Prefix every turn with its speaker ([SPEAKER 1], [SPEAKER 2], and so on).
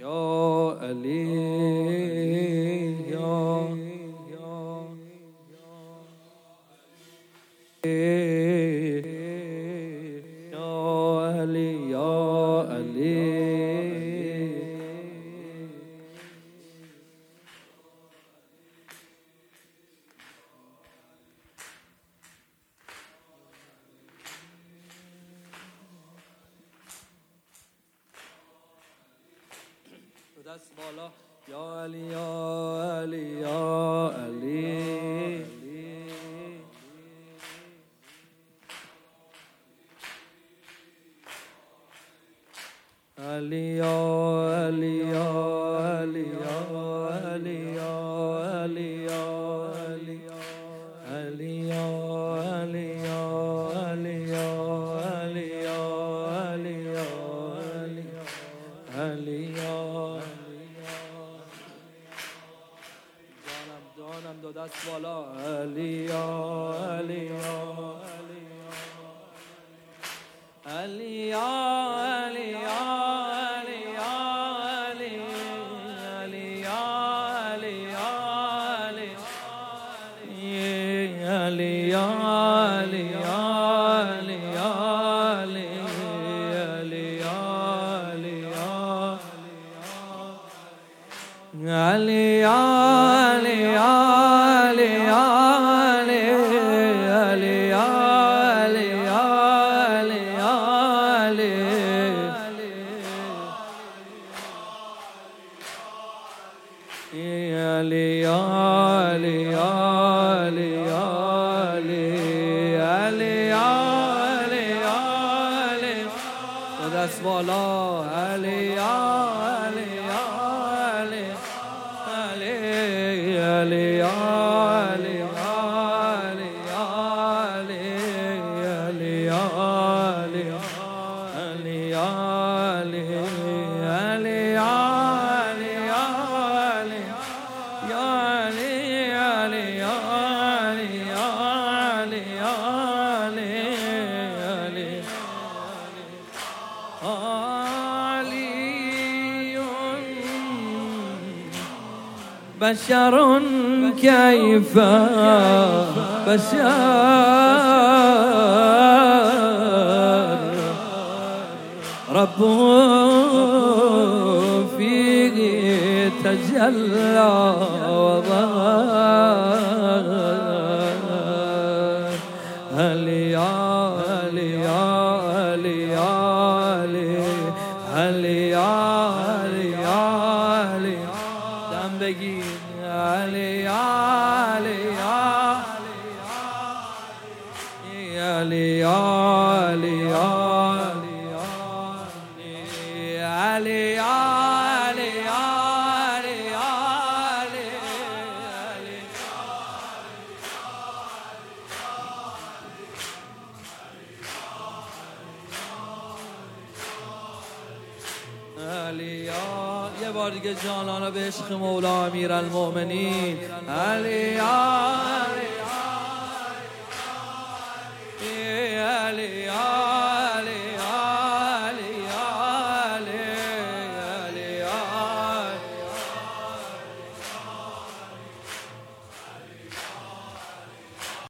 [SPEAKER 1] یا علی یا یا علی یا علی دست بالا یا علی یا علی یا علی علی یا علی یا علی یا علی یا علی یا علی علی یا علی یا علی جانم جانم دو دست بالا علی یا علی یا علی یا علی Ali, Ali, Ali, Ali, Ali, Ali, Ali. That's Wala, Ali, Ali, Ali, Ali, Ali, Ali. Ali, Ali, Ali, Ali. بشر كيف؟ بشر. ربه فيه تجلى وظهر هل يا هل يا begin. Ale, ale, ale, ale, ale, ale, یه بار دیگه جانانا به عشق مولا امیر المومنین علی علی علی علی.